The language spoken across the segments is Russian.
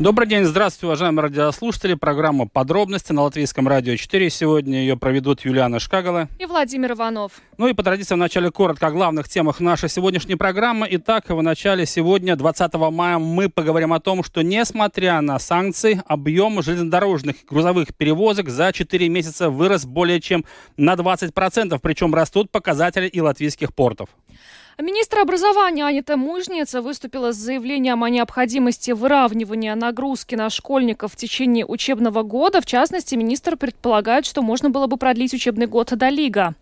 Добрый день, здравствуйте, уважаемые радиослушатели. Программа «Подробности» на Латвийском радио 4. Сегодня ее проведут Юлиана Шкагала и Владимир Иванов. Ну и по традиции в начале коротко о главных темах нашей сегодняшней программы. Итак, в начале сегодня, 20 мая, мы поговорим о том, что несмотря на санкции, объем железнодорожных грузовых перевозок за 4 месяца вырос более чем на 20%, причем растут показатели и латвийских портов. Министр образования Анита Мужница выступила с заявлением о необходимости выравнивания нагрузки на школьников в течение учебного года. В частности, министр предполагает, что можно было бы продлить учебный год до Лига.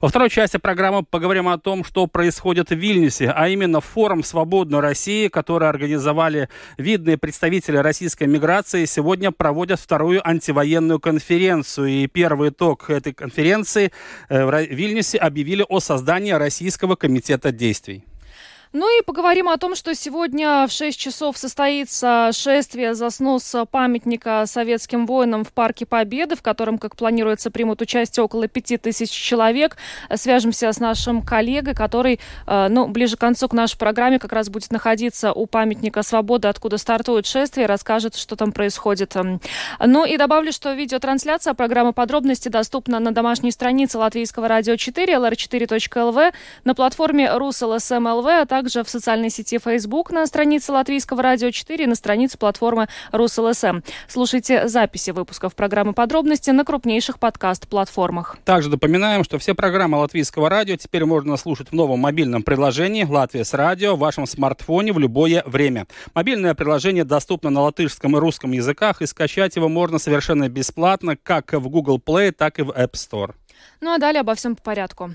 Во второй части программы поговорим о том, что происходит в Вильнюсе, а именно форум «Свободной России», который организовали видные представители российской миграции, сегодня проводят вторую антивоенную конференцию. И первый итог этой конференции э, в Вильнюсе объявили о создании Российского комитета действий. Ну и поговорим о том, что сегодня в 6 часов состоится шествие за снос памятника советским воинам в Парке Победы, в котором, как планируется, примут участие около 5000 человек. Свяжемся с нашим коллегой, который, э, ну, ближе к концу к нашей программе как раз будет находиться у памятника Свободы, откуда стартует шествие, расскажет, что там происходит. Ну и добавлю, что видеотрансляция программы «Подробности» доступна на домашней странице Латвийского радио 4, lr4.lv, на платформе Rus.LSM.lv, а также также в социальной сети Facebook на странице Латвийского радио 4 и на странице платформы Rus.LSM. Слушайте записи выпусков программы «Подробности» на крупнейших подкаст-платформах. Также напоминаем, что все программы Латвийского радио теперь можно слушать в новом мобильном приложении «Latvijas Radio» в вашем смартфоне в любое время. Мобильное приложение доступно на латышском и русском языках, и скачать его можно совершенно бесплатно как в Google Play, так и в App Store. Ну а далее обо всем по порядку.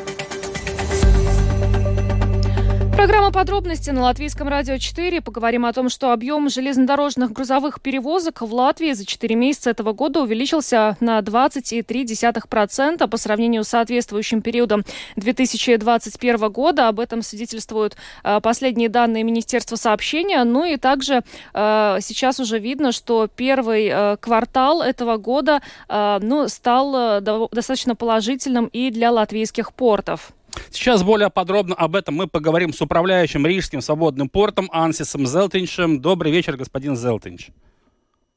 Программа подробности на Латвийском радио 4. Поговорим о том, что объем железнодорожных грузовых перевозок в Латвии за 4 месяца этого года увеличился на 20,3% по сравнению с соответствующим периодом 2021 года. Об этом свидетельствуют э, последние данные Министерства сообщения. Ну и также э, сейчас уже видно, что первый э, квартал этого года ну, стал достаточно положительным и для латвийских портов. Сейчас более подробно об этом мы поговорим с управляющим Рижским свободным портом Ансисом Зелтинчем. Добрый вечер, господин Зелтинч.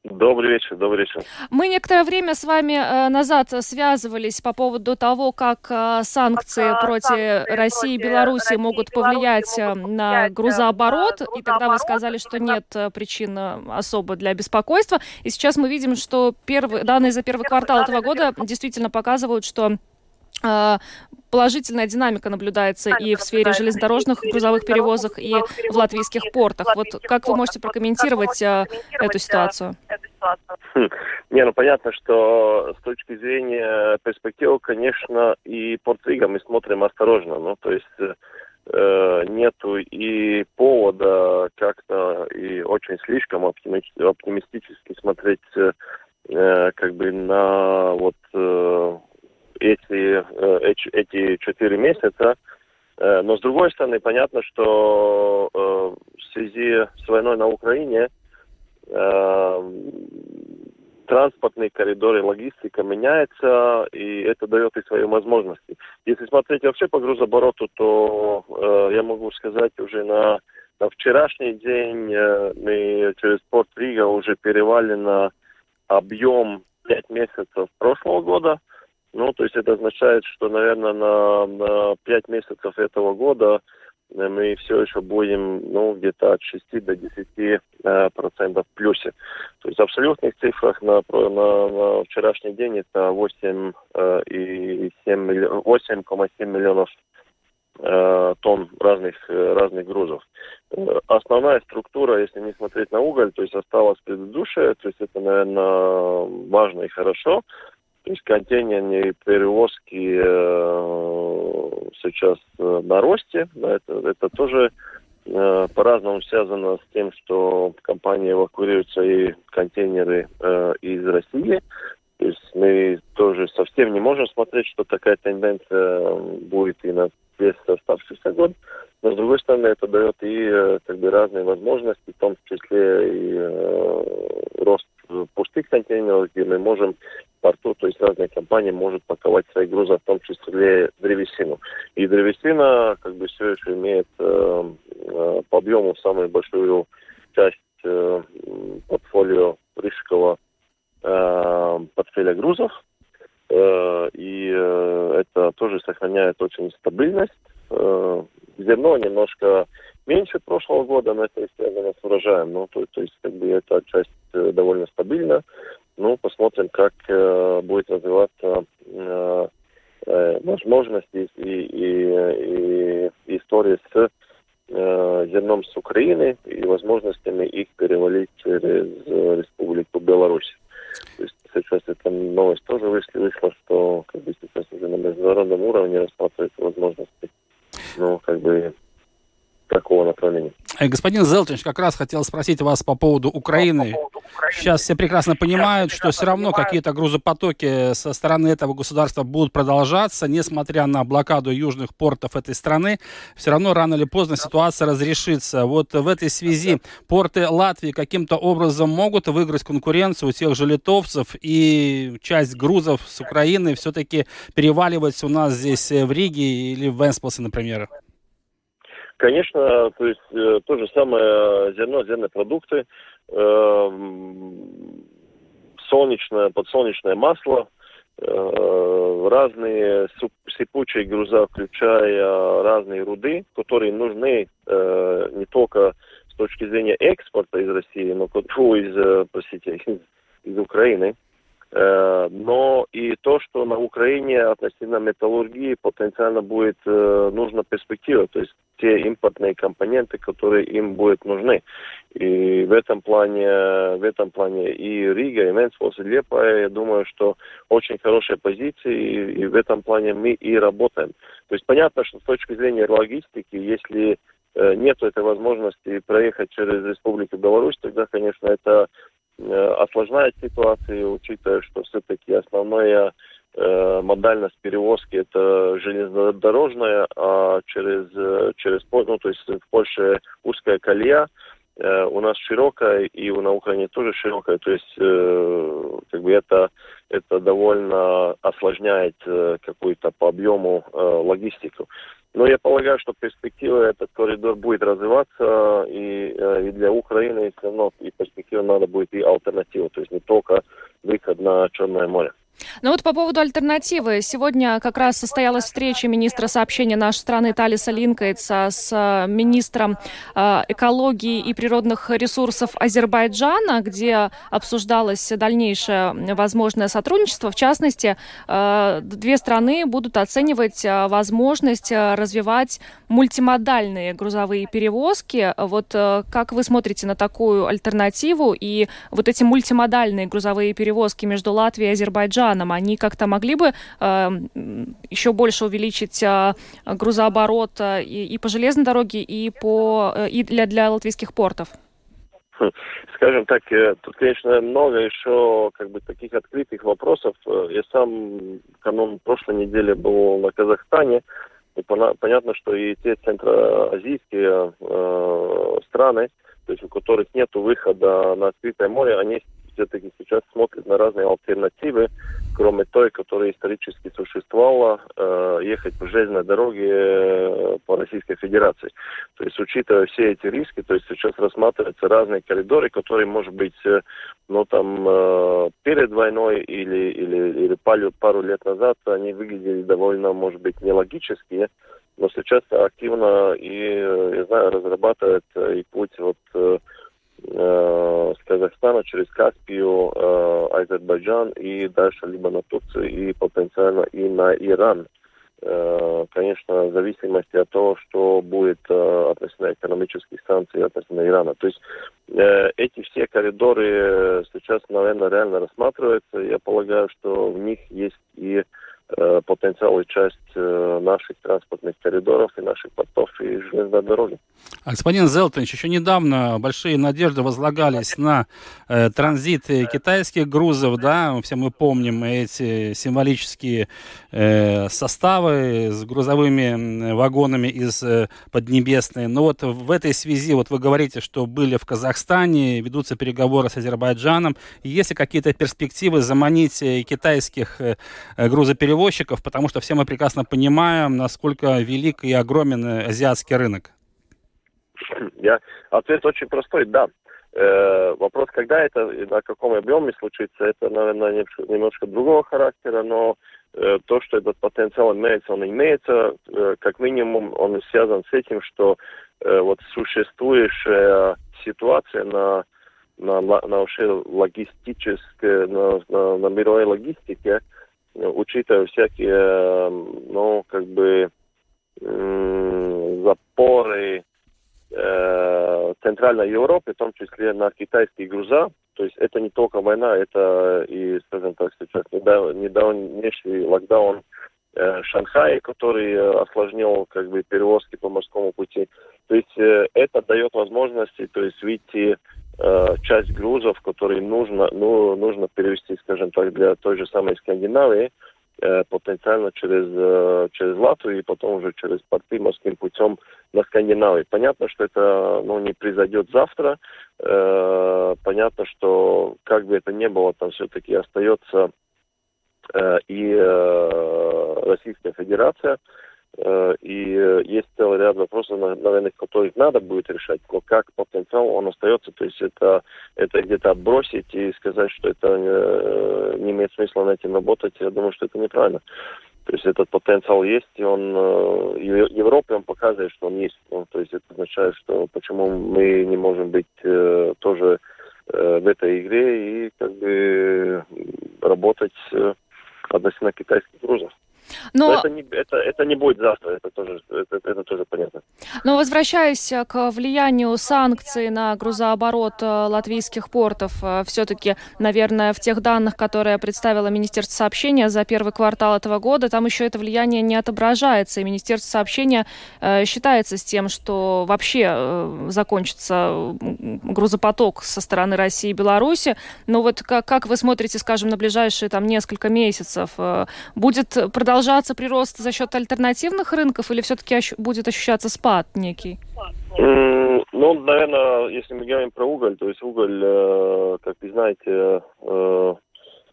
Добрый вечер, добрый вечер. Мы некоторое время с вами э, назад связывались по поводу того, как э, санкции как, против санкции России и Беларуси России, могут повлиять, могут на грузооборот, грузооборот, и тогда вы сказали, что нет причин особо для беспокойства. И сейчас мы видим, что первые, данные за первый квартал этого года действительно показывают, что положительная динамика наблюдается и в сфере железнодорожных грузовых перевозок, и в латвийских портах. Вот как вы можете прокомментировать э, эту ситуацию? Хм. Не, ну понятно, что с точки зрения перспективы, конечно, и Порт Рига мы смотрим осторожно. Ну, то есть э, нету и повода как-то и очень слишком оптимистически смотреть э, как бы на вот э, эти, э, эти четыре месяца. Э, но с другой стороны, понятно, что э, в связи с войной на Украине транспортные коридоры, логистика меняется, и это дает и свои возможности. Если смотреть вообще по грузообороту, то я могу сказать уже на, на вчерашний день э, мы через порт Рига уже на объем 5 месяцев прошлого года. Ну, то есть это означает, что, наверное, на, на 5 месяцев этого года э, мы все еще будем, ну, где-то от 6 до 10 э, процентов в плюсе. То есть в абсолютных цифрах на, на, на вчерашний день это 8 э, и 7 8,7 миллионов э, тонн разных, разных грузов. Основная структура, если не смотреть на уголь, то есть осталась предыдущая, то есть это, наверное, важно и хорошо. То есть контейнерные перевозки э, сейчас э, на росте. Это, это тоже э, по-разному связано с тем, что компания эвакуирует свои контейнеры э, из России. То есть мы тоже совсем не можем смотреть, что такая тенденция будет и на весь оставшийся год. Но, с другой стороны, это дает и как бы разные возможности, в том числе и э, рост пустых контейнеров, где мы можем порту, то есть разные компании могут паковать свои грузы, в том числе древесину. И древесина как бы все еще имеет э, э, по объему самую большую часть э, портфолио Рижского э, портфеля грузов. Э, и э, это тоже сохраняет очень стабильность. Э, зерно немножко меньше прошлого года, но это связано с урожаем. Ну, то, то есть, как бы, эта часть э, довольно стабильна. Ну, посмотрим, как э, будет развиваться э, э, возможности и, и, и истории с э, зерном с Украины и возможностями их перевалить через э, Республику Беларусь. То есть сейчас эта новость тоже вышла, вышла что как бы сейчас уже на международном уровне рассматриваются возможности ну, как бы такого направления. Э, господин Зелтинч, как раз хотел спросить вас по поводу Украины. По поводу Украины. Сейчас все прекрасно понимают, что все равно какие-то грузопотоки со стороны этого государства будут продолжаться, несмотря на блокаду южных портов этой страны. Все равно рано или поздно ситуация разрешится. Вот в этой связи порты Латвии каким-то образом могут выиграть конкуренцию у тех же литовцев, и часть грузов с Украины все-таки переваливается у нас здесь в Риге или в Венспилсе, например. Конечно, то есть э, то же самое зерно, зерные продукты, э, солнечное, подсолнечное масло, э, разные сыпучие груза, включая разные руды, которые нужны не только с точки зрения экспорта из России, но из, э, простите, из, из Украины. Э, но и то, что на Украине относительно металлургии потенциально будет э, нужна перспектива, то есть те импортные компоненты, которые им будут нужны. И в этом плане, в этом плане и Рига, и Венспилс, и Лепа, я думаю, что очень хорошие позиции, и, в этом плане мы и работаем. То есть понятно, что с точки зрения логистики, если э, нет этой возможности проехать через Республику Беларусь, тогда, конечно, это осложняет ситуацию, учитывая, что все-таки основная э, модальность перевозки это железнодорожная, а через, э, через ну, то есть в Польше узкая колея, э, у нас широкая и на Украине тоже широкая, то есть э, как бы это, это довольно осложняет э, какую-то по объему э, логистику. Но я полагаю, что перспектива этот коридор будет развиваться и, э, и для Украины все равно и перспектива надо будет и альтернатива, то есть не только выход на Черное море. Ну вот по поводу альтернативы. Сегодня как раз состоялась встреча министра сообщения нашей страны Талиса Линкайца с э, министром э, экологии и природных ресурсов Азербайджана, где обсуждалось дальнейшее возможное сотрудничество. В частности, э, две страны будут оценивать возможность развивать мультимодальные грузовые перевозки. Вот как вы смотрите на такую альтернативу и вот эти мультимодальные грузовые перевозки между Латвией и Азербайджаном Азербайджаном, они как-то могли бы э, еще больше увеличить э, грузооборот э, и, и по железной дороге, и, по, э, и для, для латвийских портов? Хм, скажем так, э, тут, конечно, много еще как бы таких открытых вопросов. Я сам канун прошлой недели был на Казахстане, и понятно, что и те центроазийские э, страны, то есть у которых нет выхода на открытое море, они все-таки сейчас смотрит на разные альтернативы, кроме той, которая исторически существовала, э, ехать по железной дороге э, по Российской Федерации. То есть, учитывая все эти риски, то есть сейчас рассматриваются разные коридоры, которые, может быть, э, ну, там, э, перед войной или, или, или пару, пару лет назад они выглядели довольно, может быть, нелогические, но сейчас активно и, э, я знаю, разрабатывают э, и путь вот Э, с Казахстана через Каспию, э, Азербайджан и дальше либо на Турцию и потенциально и на Иран. Э, конечно, в зависимости от того, что будет относительно экономических санкций относительно Ирана. То есть эти все коридоры сейчас, наверное, реально рассматриваются. Я полагаю, что в них есть и потенциал и часть э, наших транспортных коридоров и наших портов и железной дороги. Господин Зелтович, еще недавно большие надежды возлагались на э, транзит китайских грузов, да, все мы помним эти символические э, составы с грузовыми вагонами из э, Поднебесной. Но вот в этой связи, вот вы говорите, что были в Казахстане, ведутся переговоры с Азербайджаном. Есть ли какие-то перспективы заманить э, китайских э, грузоперевозчиков, потому что все мы прекрасно понимаем, насколько велик и огромен азиатский рынок? Я, ответ очень простой, да. Э, вопрос, когда это и на каком объеме случится, это, наверное, немножко, другого характера, но э, то, что этот потенциал имеется, он имеется, э, как минимум он связан с этим, что э, вот существующая ситуация на на, на вообще логистической, на, на, на мировой логистике, э, учитывая всякие, э, ну, как бы, запоры, э, Центральной Европе, в том числе на китайские груза. То есть это не только война, это и, скажем так, сейчас недавнешний локдаун э, Шанхая, который осложнил как бы перевозки по морскому пути. То есть э, это дает возможности, то есть выйти э, часть грузов, которые нужно, ну, нужно перевести, скажем так, для той же самой Скандинавии, Э, потенциально через, э, через Латвию и потом уже через порты морским путем на Скандинавию. Понятно, что это ну, не произойдет завтра. Э, понятно, что как бы это ни было, там все-таки остается и Российская Федерация, Э, и э, есть целый ряд вопросов, наверное, которых надо будет решать, но как потенциал он остается, то есть это, это где-то отбросить и сказать, что это э, не имеет смысла над этим работать, я думаю, что это неправильно. То есть этот потенциал есть, и он Европе он показывает, что он есть. Ну, то есть это означает, что почему мы не можем быть э, тоже э, в этой игре и как бы работать э, относительно китайских грузов. Но... Но это, не, это, это не будет завтра, это тоже, это, это тоже понятно. Но возвращаясь к влиянию санкций на грузооборот э, латвийских портов, э, все-таки, наверное, в тех данных, которые представило Министерство сообщения за первый квартал этого года, там еще это влияние не отображается. И Министерство сообщения э, считается с тем, что вообще закончится грузопоток со стороны России и Беларуси. Но вот как, как вы смотрите, скажем, на ближайшие там несколько месяцев, будет продолжаться продолжаться прирост за счет альтернативных рынков или все-таки ощ- будет ощущаться спад некий? ну, наверное, если мы говорим про уголь, то есть уголь, э, как вы знаете, э,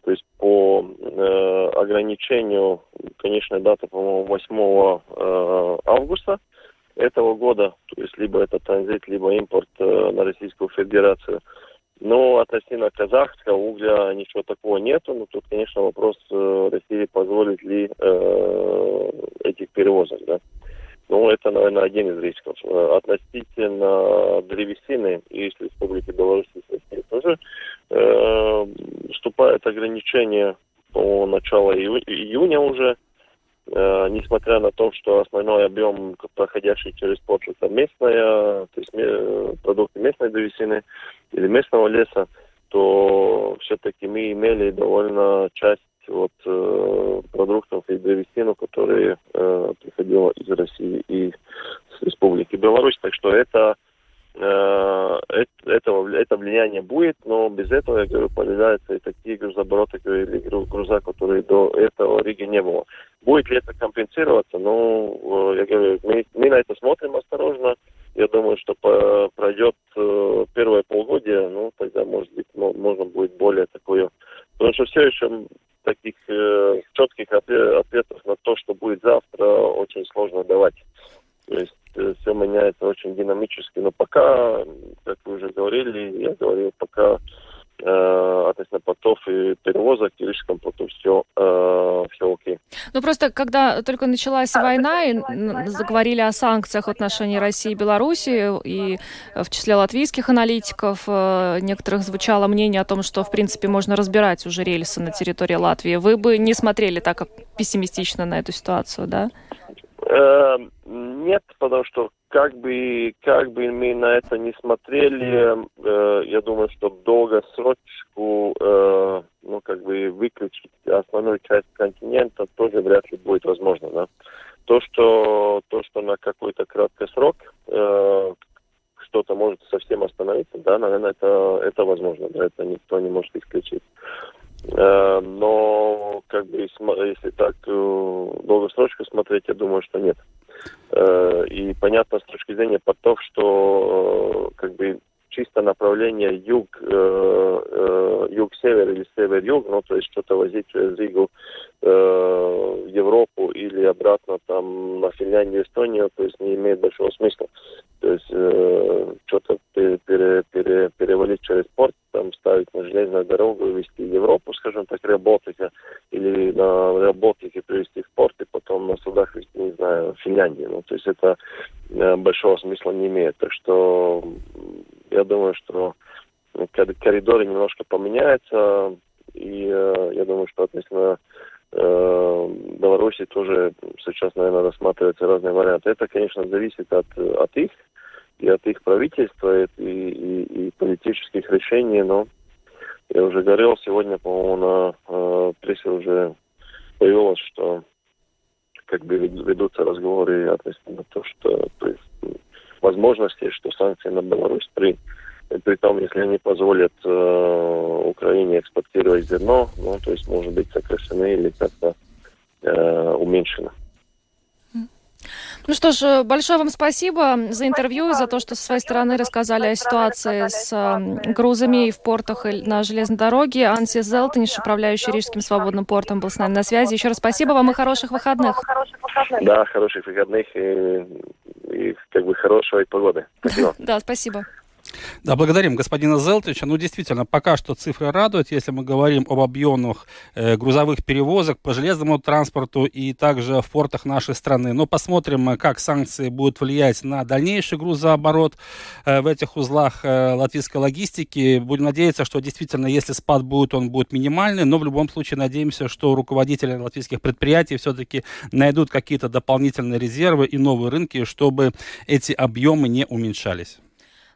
то есть по э, ограничению, конечная дата, по-моему, 8 э, августа этого года, то есть либо это транзит, либо импорт на Российскую Федерацию – но относительно казахского угля ничего такого нету. Но тут, конечно, вопрос э, России позволит ли э, этих перевозок, да. Ну, это, наверное, один из рисков. Э, относительно древесины из Республики Беларусь тоже э, вступает ограничение по началу ию- июня уже Э, несмотря на то, что основной объем, проходящий через порт, это местная, то есть э, продукты местной древесины или местного леса, то все-таки мы имели довольно часть вот э, продуктов и древесину, которые э, приходила из России и с Республики Беларусь. Так что это Э, этого, это влияние будет, но без этого, я говорю, появляются и такие грузообороты или груза, которые до этого в Риге не было. Будет ли это компенсироваться? Ну, э, я говорю, мы, мы на это смотрим осторожно. Я думаю, что по, пройдет э, первое полгодие, ну, тогда, может быть, можно будет более такое... Потому что все еще таких э, четких ответов на то, что будет завтра, очень сложно давать. То есть Э, все меняется очень динамически. Но пока, как вы уже говорили, я говорил, пока относительно портов и перевозок и Рижском порту все, э, все окей. Ну просто когда только началась война и заговорили о санкциях в отношении России и Беларуси, и в числе латвийских аналитиков э, некоторых звучало мнение о том, что в принципе можно разбирать уже рельсы на территории Латвии. Вы бы не смотрели так пессимистично на эту ситуацию, да? Э, нет, потому что как бы, как бы мы на это не смотрели, э, я думаю, что долгосрочку, э, ну, как бы выключить основную часть континента тоже вряд ли будет возможно, да. То, что, то, что на какой-то краткий срок э, что-то может совсем остановиться, да, наверное, это, это возможно, да, это никто не может исключить. Э, но, как бы, если так э, долгосрочно смотреть, я думаю, что нет. Э, и понятно с точки зрения потов, что, как бы, чисто направление юг, э, э, юг-север или север-юг, ну, то есть что-то возить через Ригу э, в Европу или обратно там на Финляндию, Эстонию, то есть не имеет большого смысла. То есть э, что-то пере, пере, пере, перевалить через порт, там ставить на железную дорогу и в Европу, скажем так, работать, или на работники привезти в порт и потом на судах везти, не знаю, в Финляндию. Ну, то есть это э, большого смысла не имеет. Так что я думаю, что коридоры немножко поменяются, и э, я думаю, что относительно э, Беларуси тоже сейчас, наверное, рассматриваются разные варианты. Это, конечно, зависит от, от их и от их правительства, и, и, и политических решений, но я уже говорил сегодня, по-моему, на э, прессе уже появилось, что как бы ведутся разговоры относительно того, что то есть, возможности, что санкции на Беларусь при при том, если они позволят э, Украине экспортировать зерно, ну, то есть, может быть, сокращены или как-то э, уменьшены. Ну что ж, большое вам спасибо за интервью и за то, что со своей стороны рассказали о ситуации с грузами в портах и на железной дороге. Анси Зелтониш, управляющий Рижским свободным портом, был с нами на связи. Еще раз спасибо вам и хороших выходных. Да, хороших выходных и, и как бы хорошей погоды. Спасибо. Да, спасибо. Да, благодарим господина Зелтовича. Ну, действительно, пока что цифры радуют, если мы говорим об объемах э, грузовых перевозок по железному транспорту и также в портах нашей страны. Но посмотрим, э, как санкции будут влиять на дальнейший грузооборот э, в этих узлах э, латвийской логистики. Будем надеяться, что действительно, если спад будет, он будет минимальный, но в любом случае надеемся, что руководители латвийских предприятий все-таки найдут какие-то дополнительные резервы и новые рынки, чтобы эти объемы не уменьшались.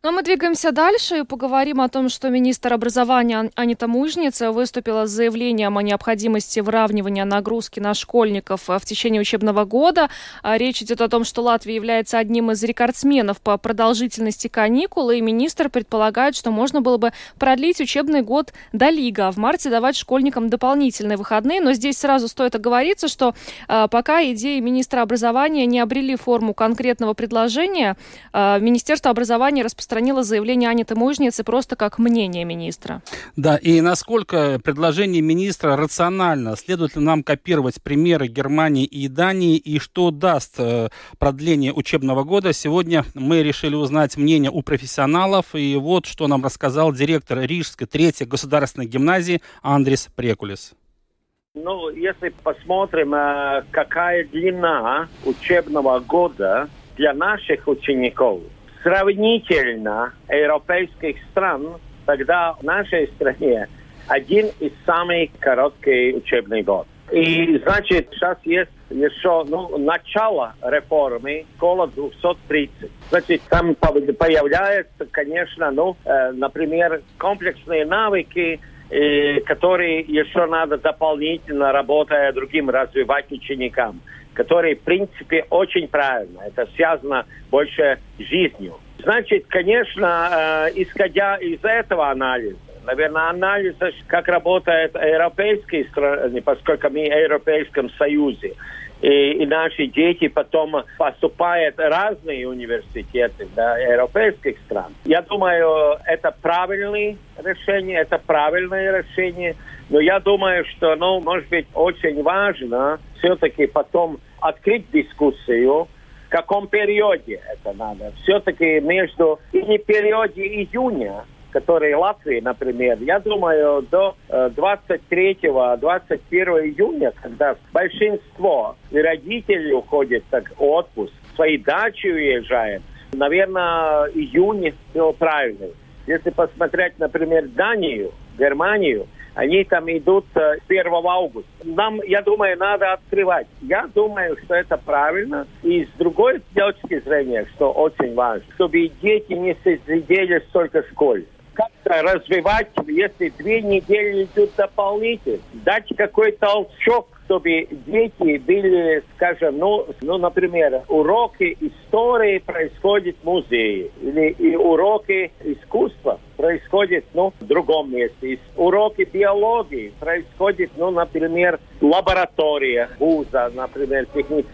Но мы двигаемся дальше и поговорим о том, что министр образования Анита Мужница выступила с заявлением о необходимости выравнивания нагрузки на школьников в течение учебного года. А, речь идет о том, что Латвия является одним из рекордсменов по продолжительности каникул, и министр предполагает, что можно было бы продлить учебный год до Лига, а в марте давать школьникам дополнительные выходные. Но здесь сразу стоит оговориться, что а, пока идеи министра образования не обрели форму конкретного предложения, Министерство образования распространяет распространила заявление Аниты Мужницы просто как мнение министра. Да, и насколько предложение министра рационально? Следует ли нам копировать примеры Германии и Дании? И что даст э, продление учебного года? Сегодня мы решили узнать мнение у профессионалов. И вот что нам рассказал директор Рижской третьей государственной гимназии Андрис Прекулис. Ну, если посмотрим, э, какая длина учебного года для наших учеников – сравнительно европейских стран, тогда в нашей стране один из самых коротких учебный год. И, значит, сейчас есть еще ну, начало реформы, школа 230. Значит, там появляются, конечно, ну, э, например, комплексные навыки, э, которые еще надо дополнительно, работая другим, развивать ученикам который, в принципе, очень правильно. Это связано больше с жизнью. Значит, конечно, э, исходя из этого анализа, наверное, анализа, как работает европейские страны, поскольку мы в Европейском Союзе, и, и наши дети потом поступают в разные университеты да, европейских стран. Я думаю, это правильное решение, это правильное решение, но я думаю, что, ну, может быть, очень важно все-таки потом открыть дискуссию, в каком периоде это надо. Все-таки между и не периоде июня, который Латвии, например, я думаю, до 23-21 э, июня, когда большинство родителей уходят так, отпуск, свои дачи уезжают, наверное, июнь все правильно. Если посмотреть, например, Данию, Германию, они там идут с 1 августа. Нам, я думаю, надо открывать. Я думаю, что это правильно. И с другой точки зрения, что очень важно, чтобы дети не сидели столько в школе как-то развивать, если две недели идут дополнительно, дать какой-то толчок чтобы дети были, скажем, ну, ну, например, уроки истории происходят в музее, или и уроки искусства происходят, ну, в другом месте. И уроки биологии происходят, ну, например, в лабораториях вуза, например, техни...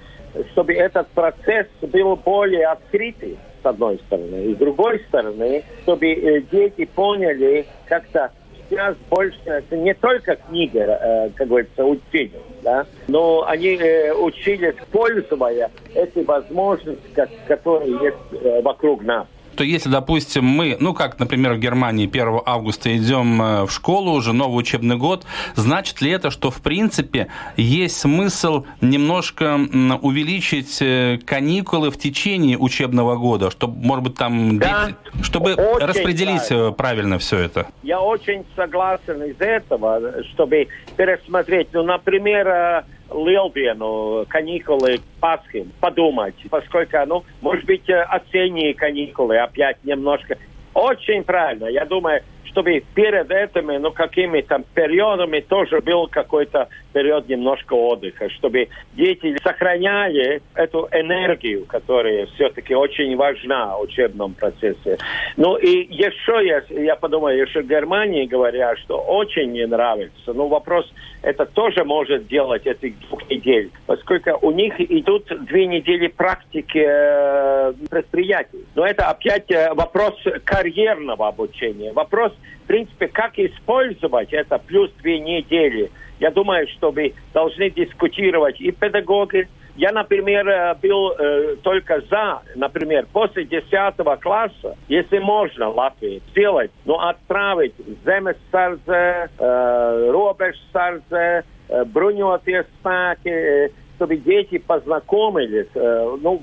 чтобы этот процесс был более открытый, с одной стороны. И с другой стороны, чтобы э, дети поняли как-то сейчас больше это не только книга, э, как говорится, учили, да, но они э, учились, пользуясь этой возможностью, которые есть э, вокруг нас то если, допустим, мы, ну как, например, в Германии 1 августа идем э, в школу, уже новый учебный год, значит ли это, что в принципе есть смысл немножко увеличить э, каникулы в течение учебного года, чтобы, может быть, там, да, дети, чтобы распределить правильно. правильно все это? Я очень согласен из этого, чтобы пересмотреть, ну, например, Lieldienu каникулы Пасхи, подумать, поскольку, ну, может быть, осенние каникулы опять немножко. Очень правильно. Я думаю, чтобы перед этими, ну, какими-то периодами тоже был какой-то период немножко отдыха, чтобы дети сохраняли эту энергию, которая все-таки очень важна в учебном процессе. Ну, и еще, я, я подумаю, еще в Германии говорят, что очень не нравится. Ну, вопрос, это тоже может делать этих двух недель, поскольку у них идут две недели практики э, предприятий. Но это опять э, вопрос карьерного обучения, вопрос в принципе, как использовать это плюс две недели, я думаю, что мы должны дискутировать и педагоги. Я, например, э, был э, только за, например, после 10 класса, если можно Латвии сделать, но ну, отправить Земесардзе, э, Робешсардзе, э, Bruņoties spēki, чтобы дети познакомились, э, ну,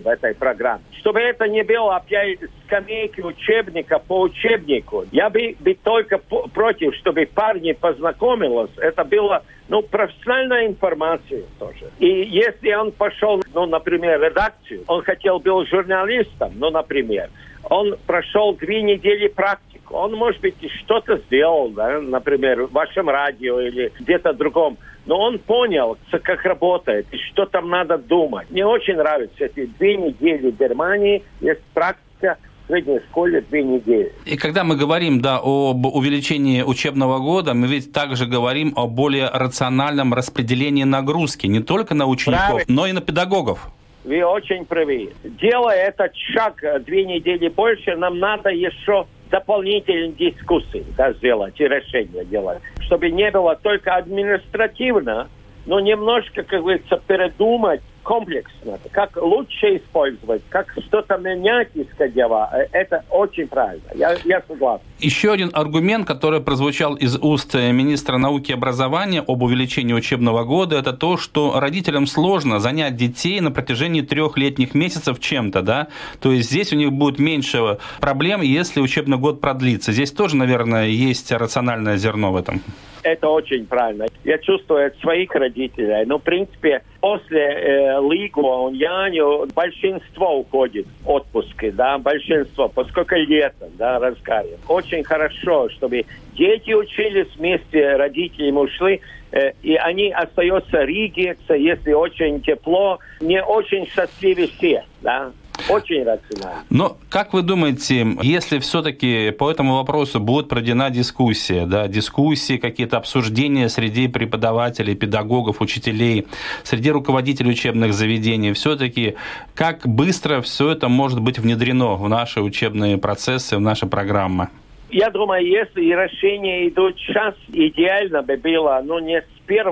в этой программе. Чтобы это не было опять скамейки учебника по учебнику. Я бы, бы только против, чтобы парни познакомились. Это было, ну, профессиональная информация тоже. И если он пошел, ну, например, редакцию, он хотел быть журналистом, ну, например, он прошел две недели практики. Он, может быть, что-то сделал, да, например, в вашем радио или где-то другом. Но он понял, как работает и что там надо думать. Мне очень нравятся эти две недели в Германии. Есть практика средней школе две недели. И когда мы говорим да, об увеличении учебного года, мы ведь также говорим о более рациональном распределении нагрузки не только на учеников, Правильно. но и на педагогов. Вы очень правы. Делая этот шаг две недели больше, нам надо еще дополнительные дискуссии да, сделать и решения делать, чтобы не было только административно, но немножко, как говорится, передумать комплексно, как лучше использовать, как что-то менять, исходя. Э, это очень правильно. Я, я согласен. Еще один аргумент, который прозвучал из уст министра науки и образования об увеличении учебного года, это то, что родителям сложно занять детей на протяжении трех летних месяцев чем-то, да? То есть здесь у них будет меньше проблем, если учебный год продлится. Здесь тоже, наверное, есть рациональное зерно в этом. Это очень правильно. Я чувствую своих родителей. Но, ну, в принципе, после э, Лигу, Яню, большинство уходит в отпуски, да, большинство, поскольку лето, да, разгаре. Очень хорошо, чтобы дети учились вместе, родители ушли, э, и они остаются ригиться, если очень тепло, не очень счастливы все, да. Очень рационально. Но как вы думаете, если все-таки по этому вопросу будет проведена дискуссия, да, дискуссии, какие-то обсуждения среди преподавателей, педагогов, учителей, среди руководителей учебных заведений, все-таки как быстро все это может быть внедрено в наши учебные процессы, в наши программы? Я думаю, если решения идут сейчас, идеально бы было, ну, не с 1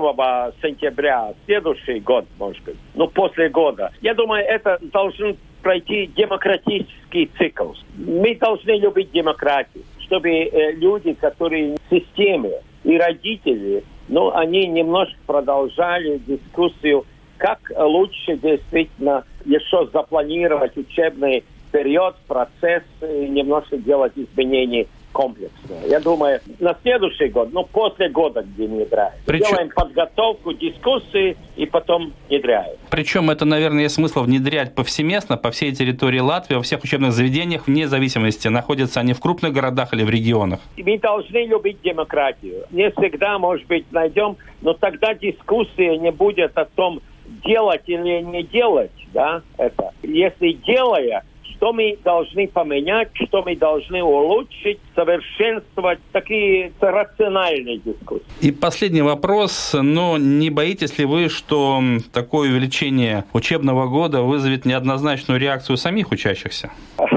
сентября, а следующий год, может быть, ну, после года. Я думаю, это должен пройти демократический цикл. Мы должны любить демократию, чтобы э, люди, которые в системе и родители, ну, они немножко продолжали дискуссию, как лучше действительно еще запланировать учебный период, процесс, и немножко делать изменения комплексная. Я думаю, на следующий год, ну, после года, где внедряют. Причем- Делаем подготовку, дискуссии и потом внедряем. Причем это, наверное, есть смысл внедрять повсеместно по всей территории Латвии, во всех учебных заведениях, вне зависимости, находятся они в крупных городах или в регионах. Мы должны любить демократию. Не всегда, может быть, найдем, но тогда дискуссия не будет о том, делать или не делать, да, это. Если делая, что мы должны поменять, что мы должны улучшить, совершенствовать, такие рациональные дискуссии. И последний вопрос, но не боитесь ли вы, что такое увеличение учебного года вызовет неоднозначную реакцию самих учащихся?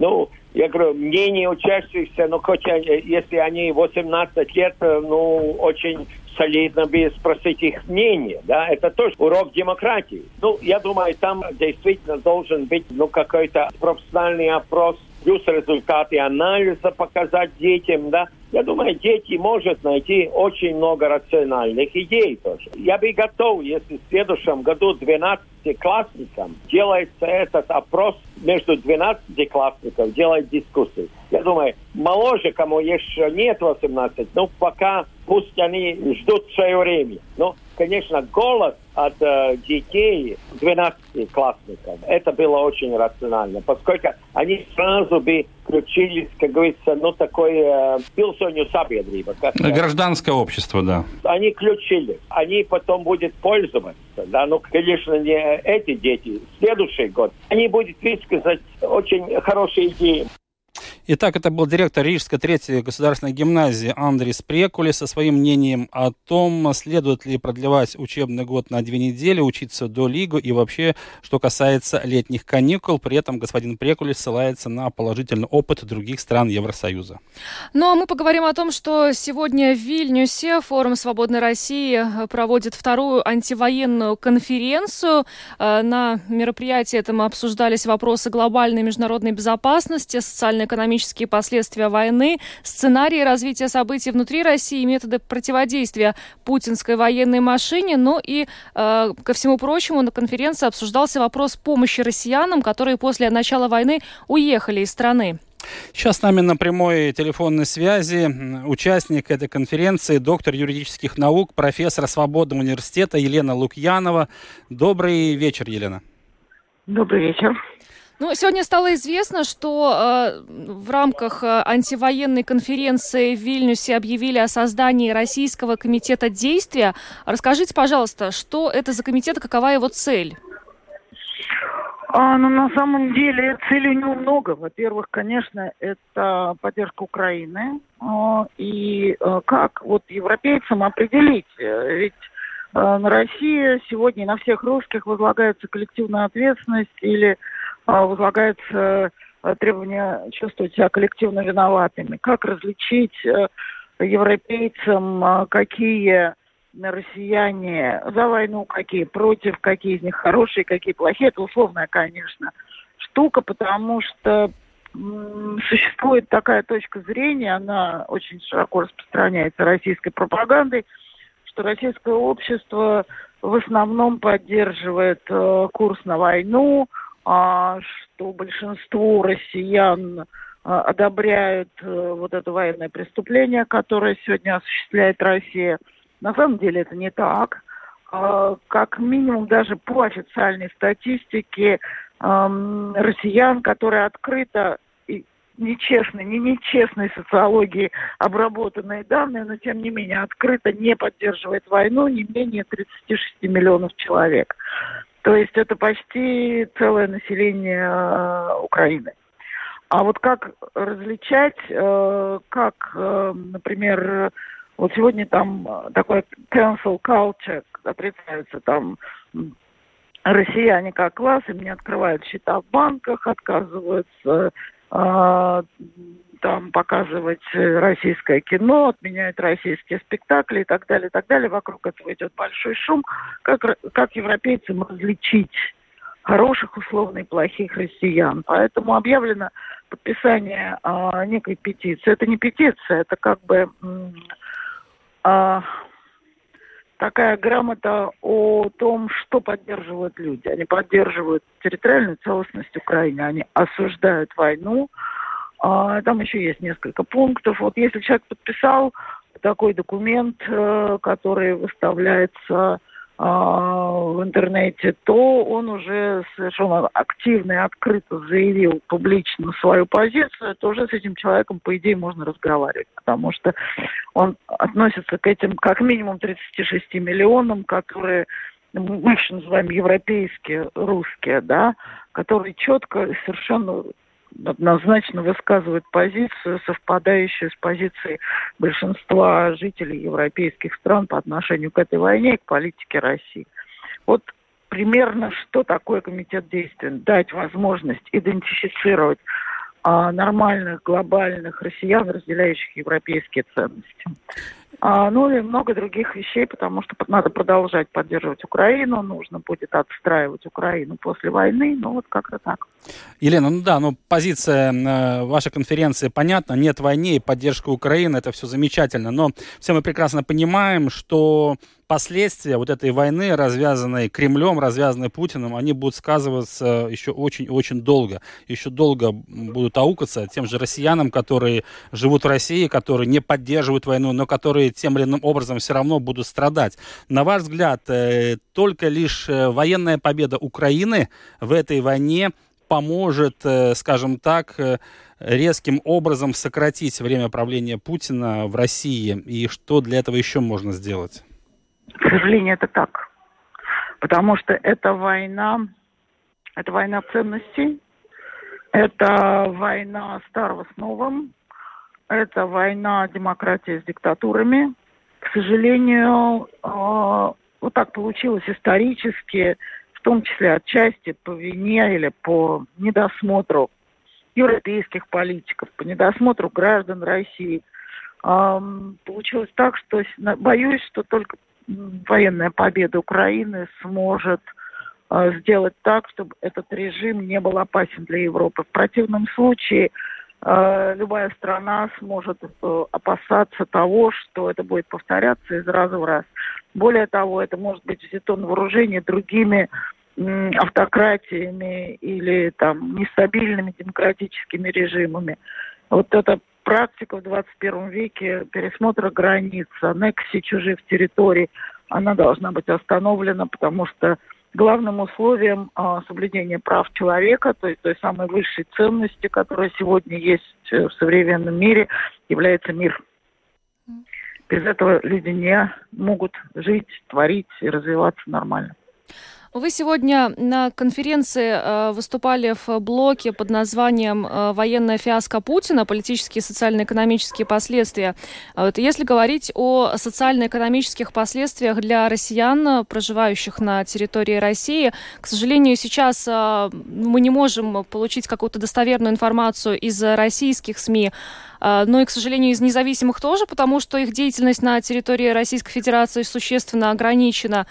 Ну, я говорю, мнение учащихся, ну, хоть если они 18 лет, э, ну, очень солидно бы спросить их мнение, да, это тоже урок демократии. Ну, я думаю, там действительно должен быть, ну, какой-то профессиональный опрос, плюс результаты анализа показать детям, да. Я думаю, дети может найти очень много рациональных идей тоже. Я бы готов, если в следующем году 12-классникам делается этот опрос между 12-классников, делать дискуссии. Я думаю, моложе, кому еще нет 18, ну, пока пусть они ждут свое время. Ну, конечно, голос от э, детей 12-классников, это было очень рационально, поскольку они сразу бы включились, как говорится, ну, такой э, пилсонью э, Гражданское общество, да. они включили, они потом будут пользоваться, да, ну, конечно, не эти дети, следующий год, они будут высказать очень хорошие идеи. Итак, это был директор Рижской третьей государственной гимназии Андрей Спрекули со своим мнением о том, следует ли продлевать учебный год на две недели, учиться до Лигу и вообще, что касается летних каникул. При этом господин Прекули ссылается на положительный опыт других стран Евросоюза. Ну а мы поговорим о том, что сегодня в Вильнюсе форум «Свободной России» проводит вторую антивоенную конференцию. Э, На мероприятии этом обсуждались вопросы глобальной международной безопасности, социально-экономические последствия войны, сценарии развития событий внутри России, методы противодействия путинской военной машине. Ну и, э, ко всему прочему, на конференции обсуждался вопрос помощи россиянам, которые после начала войны уехали из страны. Сейчас с нами на прямой телефонной связи участник этой конференции, доктор юридических наук, профессор Свободного университета Елена Лукьянова. Добрый вечер, Елена. Добрый вечер. Ну, сегодня стало известно, что э, в рамках э, антивоенной конференции в Вильнюсе объявили о создании Российского комитета действия. Расскажите, пожалуйста, что это за комитет и какова его цель? А, ну, на самом деле целей у него много. Во-первых, конечно, это поддержка Украины. И а, как вот европейцам определить? Э, Ведь на России сегодня на всех русских возлагается коллективная ответственность или возлагается а, требование чувствовать себя коллективно виноватыми. Как различить э, европейцам, а, какие россияне за войну, какие против, какие из них хорошие, какие плохие. Это условная, конечно, штука, потому что существует такая точка зрения, она очень широко распространяется российской пропагандой, что российское общество в основном поддерживает э, курс на войну, а, что большинство россиян а, одобряют э, вот это военное преступление, которое сегодня осуществляет Россия. На самом деле это не так. А, Как минимум даже по официальной статистике ам, россиян, которые открыто нечестной, не нечестной социологии обработанные данные, но тем не менее открыто не поддерживает войну не менее 36 миллионов человек. То есть это почти целое население э, Украины. А вот как различать, э, как, э, например, вот сегодня там э, такой cancel culture, представляются там россияне как класс, им не открывают счета в банках, отказываются э, показывать э, российское кино, отменяют российские спектакли и так далее, и так далее. Вокруг этого идет большой шум. Как, как европейцам различить хороших, условно, и плохих россиян? Поэтому объявлено подписание а, некой петиции. Это не петиция, это как бы а, такая грамота о том, что поддерживают люди. Они поддерживают территориальную целостность Украины, они осуждают войну, там еще есть несколько пунктов. Вот если человек подписал такой документ, э, который выставляется а, в интернете, то он уже совершенно активно и открыто заявил публично свою позицию, то уже с этим человеком, по идее, можно разговаривать, потому что он относится к этим как минимум 36 миллионам, которые мы еще называем европейские, русские, да, которые четко совершенно однозначно высказывают позицию, совпадающую с позицией большинства жителей европейских стран по отношению к этой войне и к политике России. Вот примерно что такое комитет действий? Дать возможность идентифицировать а, нормальных глобальных россиян, разделяющих европейские ценности. А, ну и много других вещей, потому что надо продолжать поддерживать Украину, нужно будет отстраивать Украину после войны, ну вот как-то так. Елена, ну да, ну позиция э, вашей конференции понятна, нет войны поддержка Украины, это все замечательно, но все мы прекрасно понимаем, что последствия вот этой войны, развязанной Кремлем, развязанной Путиным, они будут сказываться еще очень-очень долго. Еще долго будут аукаться тем же россиянам, которые живут в России, которые не поддерживают войну, но которые тем или иным образом все равно будут страдать. На ваш взгляд, э, только лишь э, военная победа Украины в этой войне поможет, э, скажем так, резким образом сократить время правления Путина в России? И что для этого еще можно сделать? К сожалению, это так. Потому что это война, это война ценностей, это война старого с новым, это война демократии с диктатурами. К сожалению, э, вот так получилось исторически, в том числе отчасти по вине или по недосмотру европейских политиков, по недосмотру граждан России. Получилось так, что боюсь, что только военная победа Украины сможет э, сделать так, чтобы этот режим не был опасен для Европы. В противном случае э, любая страна сможет э, опасаться того, что это будет повторяться из раза в раз. Более того, это может быть взято на вооружение другими автократиями или там нестабильными демократическими режимами. Вот это практика в 21 веке пересмотра границ, аннексии чужих территорий, она должна быть остановлена, потому что главным условием а, соблюдения прав человека, то есть той самой высшей ценности, которая сегодня есть в современном мире, является мир. Без этого люди не могут жить, творить и развиваться нормально. Вы сегодня на конференции э, выступали в блоке под названием э, «Военная фиаско Путина. Политические социально-экономические последствия». А вот если говорить о социально-экономических последствиях для россиян, проживающих на территории России, к сожалению, сейчас э, мы не можем получить какую-то достоверную информацию из российских СМИ, но и, к сожалению, из независимых тоже, потому что их деятельность на территории Российской Федерации существенно ограничена.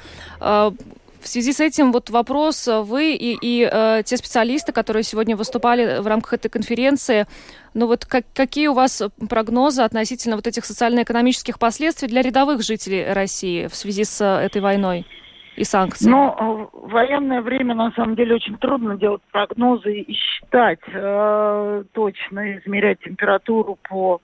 В связи с этим вот вопрос э, вы и, и э, те специалисты, которые сегодня выступали в рамках этой конференции, ну вот как, какие у вас прогнозы относительно вот этих социально-экономических последствий для рядовых жителей России в связи с э, этой войной? и санкциями? Ну, в военное время, на самом деле, очень трудно делать прогнозы и считать э, точно, измерять температуру по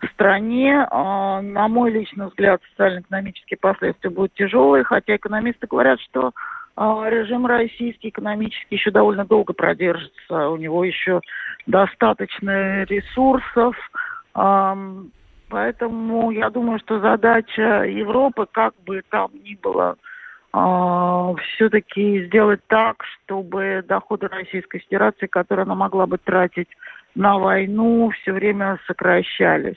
в стране, а, на мой личный взгляд, социально-экономические последствия будут тяжелые, хотя экономисты говорят, что а, режим российский экономически еще довольно долго продержится, у него еще достаточно ресурсов, поэтому я думаю, что задача Европы, как бы там ни было, а, все-таки сделать так, чтобы доходы Российской Федерации, которые она могла бы тратить на войну, все время сокращались.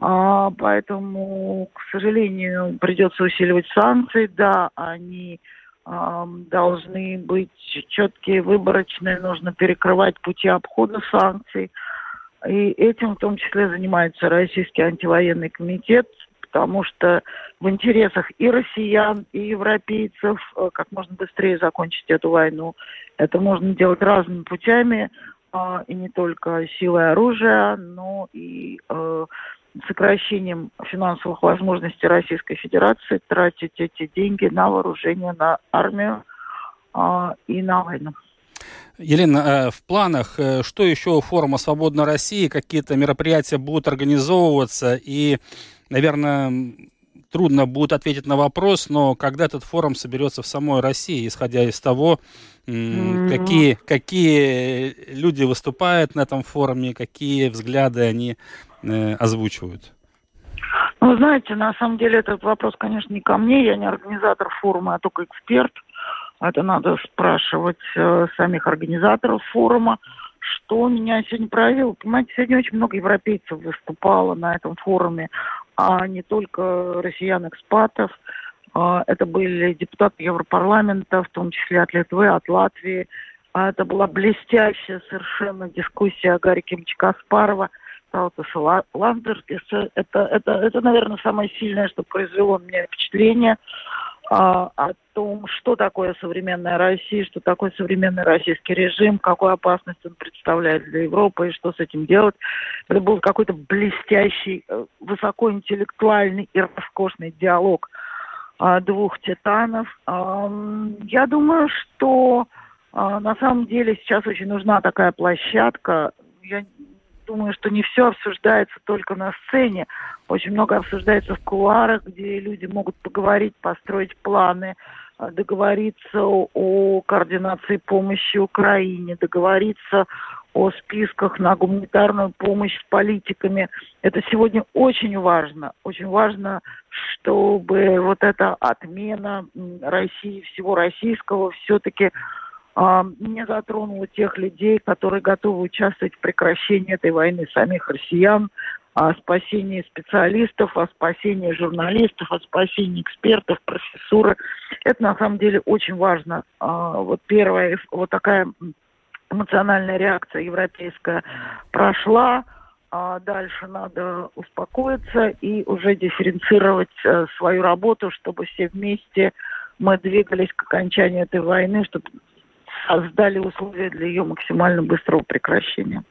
А, поэтому, к сожалению, придется усиливать санкции. Да, они а, должны быть четкие, выборочные, нужно перекрывать пути обхода санкций. И этим в том числе занимается Российский антивоенный комитет, потому что в интересах и россиян, и европейцев э, как можно быстрее закончить эту войну. Это можно делать разными путями, а, и не только силой оружия, но и э, сокращением финансовых возможностей Российской Федерации тратить эти деньги на вооружение, на армию а, и на войну. Елена, э, в планах, э, что еще у форума «Свободной России», какие-то мероприятия будут организовываться, и, наверное, трудно будет ответить на вопрос, но когда этот форум соберется в самой России, исходя из того, mm-hmm. какие, какие люди выступают на этом форуме, какие взгляды они э, озвучивают? Ну, знаете, на самом деле этот вопрос, конечно, не ко мне, я не организатор форума, а только эксперт. Это надо спрашивать э, самих организаторов форума, что меня сегодня проявило. Понимаете, сегодня очень много европейцев выступало на этом форуме, а не только россиян-экспатов. Э, это были депутаты Европарламента, в том числе от Литвы, от Латвии. А это была блестящая совершенно дискуссия Гарри Кимовича Каспарова – Таутаса Ландерса. Это, это, это, наверное, самое сильное, что произвело меня впечатление а, о том, что такое современная Россия, что такое современный российский режим, какую опасность он представляет для Европы и что с этим делать. Это был какой-то блестящий, э, высокоинтеллектуальный и роскошный диалог а, двух титанов. А, я думаю, что а, на самом деле сейчас очень нужна такая площадка. Я думаю, что не все обсуждается только на сцене. Очень много обсуждается в кулуарах, где люди могут поговорить, построить планы, э, договориться о координации помощи Украине, договориться о списках на гуманитарную помощь с политиками. Это сегодня очень важно. Очень важно, чтобы вот эта отмена России, всего российского, все-таки не затронуло тех людей, которые готовы участвовать в прекращении этой войны, самих россиян, о спасении специалистов, о спасении журналистов, о спасении экспертов, профессуры. Это на самом деле очень важно. А, вот первая, вот такая эмоциональная реакция европейская прошла, а дальше надо успокоиться и уже дифференцировать э, свою работу, чтобы все вместе мы двигались к окончанию этой войны, чтобы создали условия для ее максимально быстрого прекращения.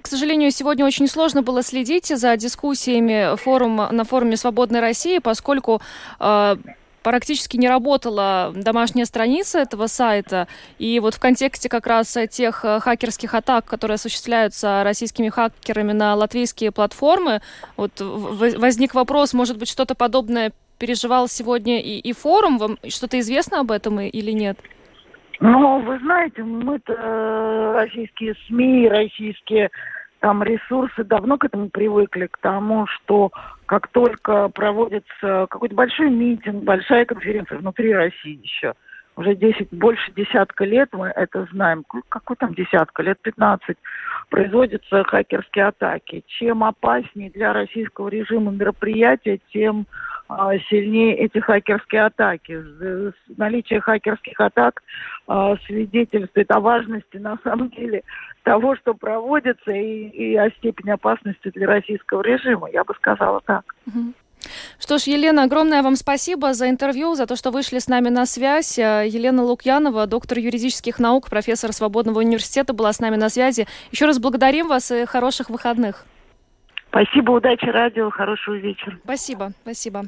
К сожалению, сегодня очень сложно было следить за дискуссиями форума, на форуме «Свободной России», поскольку э, практически не работала домашняя страница этого сайта. И вот в контексте как раз тех э, хакерских атак, которые осуществляются российскими хакерами на латвийские платформы, вот возник вопрос, может быть, что-то подобное переживал сегодня и, и форум. Вам что-то известно об этом или нет? Ну, вы знаете, мы-то э, российские СМИ, российские там ресурсы давно к этому привыкли, к тому, что как только проводится какой-то большой митинг, большая конференция внутри России еще, уже 10, больше десятка лет мы это знаем, какой там десятка, лет 15, производятся хакерские атаки. Чем опаснее для российского режима мероприятия, тем сильнее эти хакерские атаки. Наличие хакерских атак а, свидетельствует о важности на самом деле того, что проводится, и, и о степени опасности для российского режима, я бы сказала так. Что ж, Елена, огромное вам спасибо за интервью, за то, что вышли с нами на связь. Э, Елена Лукьянова, доктор юридических наук, профессор Свободного университета, была с нами на связи. Еще раз благодарим вас и хороших выходных. Спасибо, удачи радио, хорошего вечера. Спасибо, спасибо.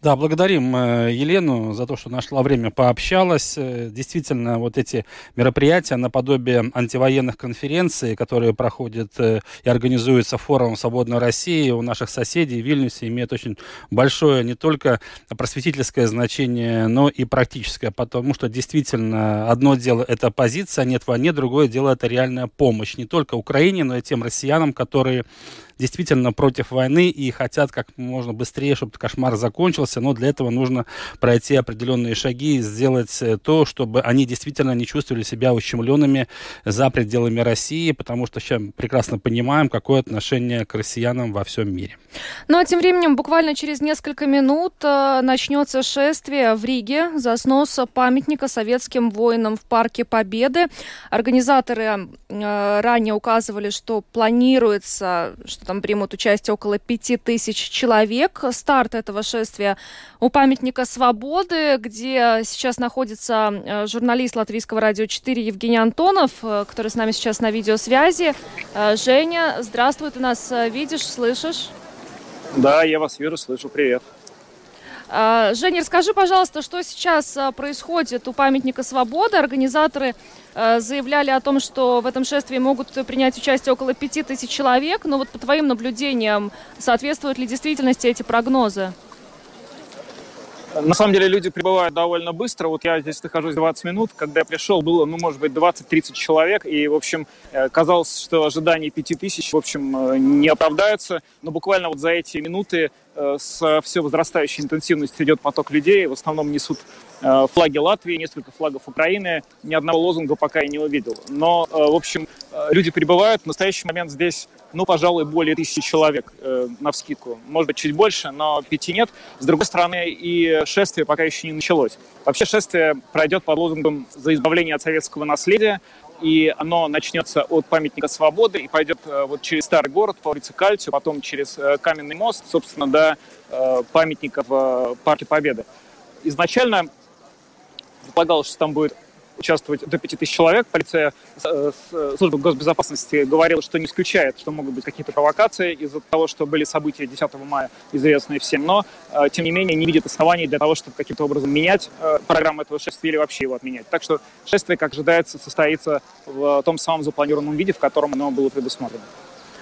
Да, благодарим э, Елену за то, что нашла время, пообщалась. Э, действительно, вот эти мероприятия наподобие антивоенных конференций, которые проходят э, и организуются форумом «Свободной России» у наших соседей в Вильнюсе, имеют очень большое не только просветительское значение, но и практическое, потому что действительно одно дело – это позиция, нет войны, другое дело – это реальная помощь не только Украине, но и тем россиянам, которые действительно против войны и хотят как можно быстрее, чтобы кошмар закончился, но для этого нужно пройти определенные шаги и сделать э, то, чтобы они действительно не чувствовали себя ущемленными за пределами России, потому что сейчас прекрасно понимаем, какое отношение к россиянам во всем мире. Ну а тем временем буквально через несколько минут э, начнется шествие в Риге за снос памятника советским воинам в Парке Победы. Организаторы э, ранее указывали, что планируется, что там примут участие около пяти тысяч человек. Старт этого шествия у памятника Свободы, где сейчас находится э, журналист Латвийского радио 4 Евгений Антонов, э, который с нами сейчас на видеосвязи. Э, Женя, здравствуй, ты нас видишь, слышишь? Да, я вас вижу, слышу, привет. А, Женя, расскажи, пожалуйста, что сейчас а, происходит у памятника свободы. Организаторы а, заявляли о том, что в этом шествии могут принять участие около пяти тысяч человек. Но вот по твоим наблюдениям, соответствуют ли действительности эти прогнозы? На самом деле люди прибывают довольно быстро. Вот я здесь нахожусь 20 минут. Когда я пришел, было, ну, может быть, 20-30 человек. И, в общем, э, казалось, что ожидания 5000, в общем, э, не оправдаются. Но буквально вот за эти минуты с все возрастающей интенсивностью идет поток людей. В основном несут э, флаги Латвии, несколько флагов Украины. Ни одного лозунга пока я не увидел. Но, э, в общем, люди прибывают. В настоящий момент здесь, ну, пожалуй, более тысячи человек на вскидку. Может быть, чуть больше, но пяти нет. С другой стороны, и шествие пока еще не началось. Вообще шествие пройдет под лозунгом «За избавление от советского наследия» и оно начнется от памятника свободы и пойдет э, вот через старый город по улице Кальцию, потом через э, Каменный мост, собственно, до э, памятника в Парке Победы. Изначально предполагалось, что там будет участвовать до 5000 человек. Полиция, э, э, служба госбезопасности говорила, что не исключает, что могут быть какие-то провокации из-за того, что были события 10 мая, известные всем, но, э, тем не менее, не видит оснований для того, чтобы каким-то образом менять программу этого шествия или вообще его отменять. Так что шествие, как ожидается, состоится в том самом запланированном виде, в котором оно было предусмотрено.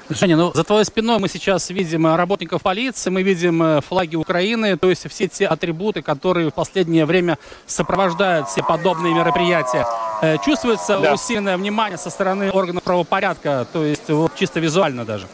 Женя, ну за твоей спиной мы сейчас видим э, работников полиции, мы видим э, флаги Украины, то есть все те атрибуты, которые в последнее время сопровождают все подобные мероприятия. Э, чувствуется да. усиленное внимание со стороны органов правопорядка, то есть вот чисто визуально даже?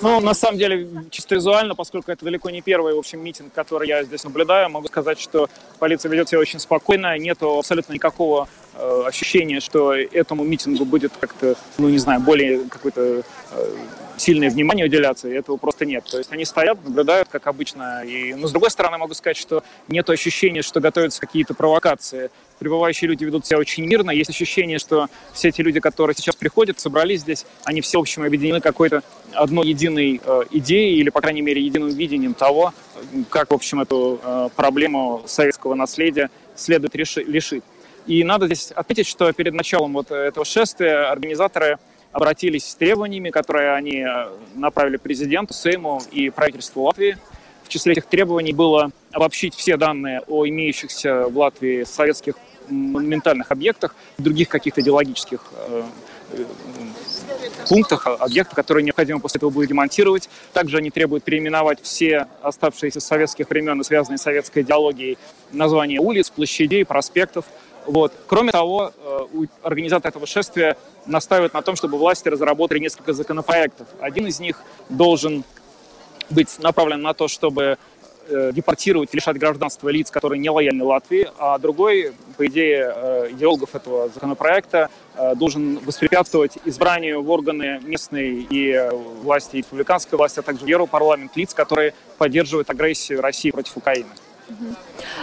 Ну, на самом деле, чисто визуально, поскольку это далеко не первый, в общем, митинг, который я здесь наблюдаю, могу сказать, что полиция ведет себя очень спокойно, нету абсолютно никакого э, ощущения, что этому митингу будет как-то, ну, не знаю, более какой-то э, сильное внимание уделяться, и этого просто нет. То есть они стоят, наблюдают, как обычно. И, но с другой стороны, могу сказать, что нет ощущения, что готовятся какие-то провокации. Прибывающие люди ведут себя очень мирно. Есть ощущение, что все эти люди, которые сейчас приходят, собрались здесь, они все, в общем, объединены какой-то одной единой э, идеей или, по крайней мере, единым видением того, как, в общем, эту э, проблему советского наследия следует реши- решить. И надо здесь отметить, что перед началом вот этого шествия организаторы обратились с требованиями, которые они э, направили президенту, Сейму и правительству Латвии. В числе этих требований было обобщить все данные о имеющихся в Латвии советских монументальных объектах, других каких-то идеологических э, э, пунктах, объектах, которые необходимо после этого будет демонтировать. Также они требуют переименовать все оставшиеся с советских времен и связанные с советской идеологией названия улиц, площадей, проспектов – вот. Кроме того, э, организаторы этого шествия настаивают на том, чтобы власти разработали несколько законопроектов. Один из них должен быть направлен на то, чтобы э, депортировать лишать гражданства лиц, которые не лояльны Латвии, а другой, по идее э, идеологов этого законопроекта, должен воспрепятствовать избранию в органы местной и власти, и республиканской власти, а также в Европарламент лиц, которые поддерживают агрессию России против Украины.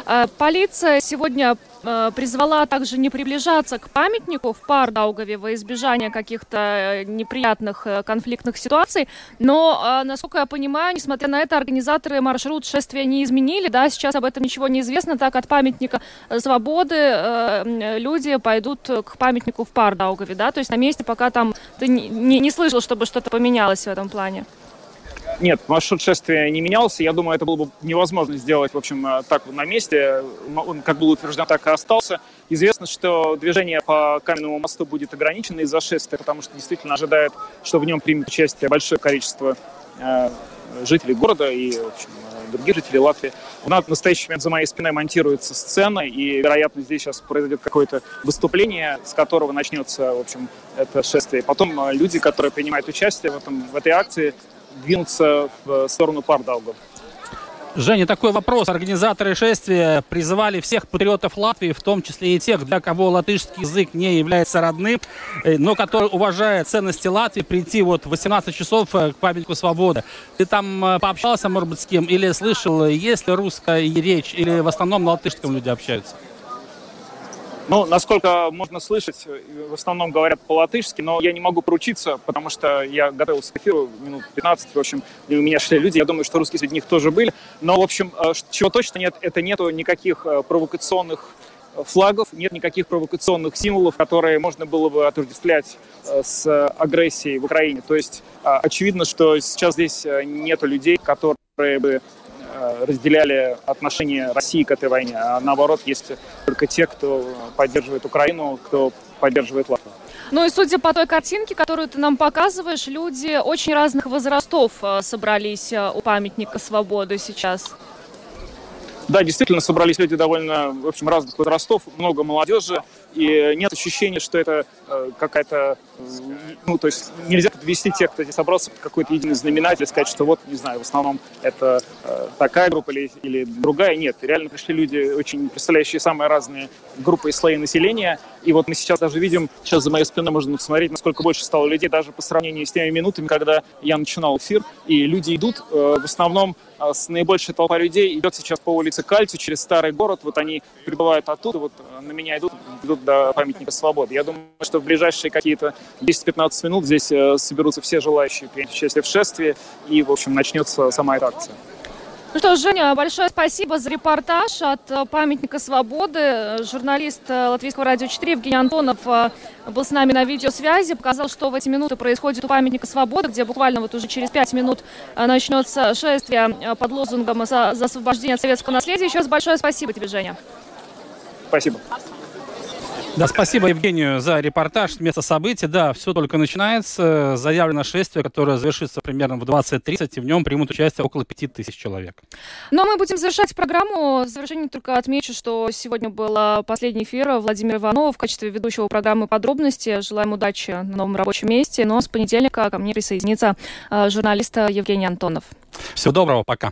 А, полиция сегодня а, призвала также не приближаться к памятнику в Пардаугове во избежание каких-то э, неприятных э, конфликтных ситуаций. Но, насколько я понимаю, несмотря на это, организаторы маршрут шествия не изменили. Да, сейчас об этом ничего не известно. Так, от памятника свободы э, люди пойдут к памятнику в Пардаугове. Да? То есть на месте пока там ты не, не слышал, чтобы что-то поменялось в этом плане. Нет, маршрут шествия не менялся. Я думаю, это было бы невозможно сделать, в общем, э, так на месте. Он как был утвержден, так и остался. Известно, что движение по Каменному мосту будет ограничено из-за шествия, потому что действительно ожидает, что в нем примет участие большое количество э, жителей города и, в общем, э, других жителей Латвии. У нас в настоящий момент за моей спиной монтируется сцена, и, вероятно, здесь сейчас произойдет какое-то выступление, с которого начнется, в общем, это шествие. Потом люди, которые принимают участие в, этом, в этой акции, двинуться в сторону Пардауга. Женя, такой вопрос. Организаторы шествия призывали всех патриотов Латвии, в том числе и тех, для кого латышский язык не является родным, э, но которые уважают ценности Латвии, прийти вот в 18 часов э, к памятнику свободы. Ты там э, пообщался, может быть, с кем? Или слышал, есть ли русская речь, или в основном на латышском люди общаются? Ну, насколько можно слышать, в основном говорят по-латышски, но я не могу поручиться, потому что я готовился к эфиру минут 15, в общем, и у меня шли люди, я думаю, что русские среди них тоже были. Но, в общем, э, чего точно нет, это нету никаких э, провокационных э, флагов, нет никаких провокационных символов, которые можно было бы отождествлять с агрессией в Украине. То есть очевидно, что сейчас здесь нету людей, которые бы разделяли отношение России к этой войне, а наоборот, есть только те, кто поддерживает Украину, кто поддерживает Латвию. Ну и судя по той картинке, которую ты нам показываешь, люди очень разных возрастов э, собрались э, у памятника свободы сейчас. Да, действительно, собрались люди довольно, в общем, разных возрастов, много молодежи, и нет ощущения, что это э, какая-то, ну, то есть нельзя подвести тех, кто здесь собрался под какой-то единый знаменатель, сказать, что вот, не знаю, в основном это э, такая группа или, или другая. Нет, реально пришли люди, очень представляющие самые разные группы и слои населения, и вот мы сейчас даже видим, сейчас за моей спиной можно посмотреть, насколько больше стало людей, даже по сравнению с теми минутами, когда я начинал эфир, и люди идут, э, в основном с наибольшей толпа людей идет сейчас по улице Кальцу через старый город, вот они прибывают оттуда, вот на меня идут, идут до памятника свободы. Я думаю, что в ближайшие какие-то 10-15 минут здесь э, соберутся все желающие принять участие в шествии, и, в общем, начнется сама эта акция. Ну что, Женя, большое спасибо за репортаж от э, памятника свободы. Журналист э, Латвийского радио 4 Евгений Антонов был с нами на видеосвязи, показал, что в эти минуты происходит у памятника свободы, где буквально вот уже через пять минут начнется шествие под лозунгом за, за освобождение от советского наследия. Еще раз большое спасибо тебе, Женя. Спасибо. Да, спасибо Евгению за репортаж с места событий. Да, все только начинается. Заявлено шествие, которое завершится примерно в 20.30, и в нем примут участие около 5000 человек. Ну, а мы будем завершать программу. В завершении только отмечу, что сегодня был последний эфир Владимира Иванова в качестве ведущего программы «Подробности». Желаем удачи на новом рабочем месте. Но с понедельника ко мне присоединится а, журналист Евгений Антонов. Всего доброго, пока.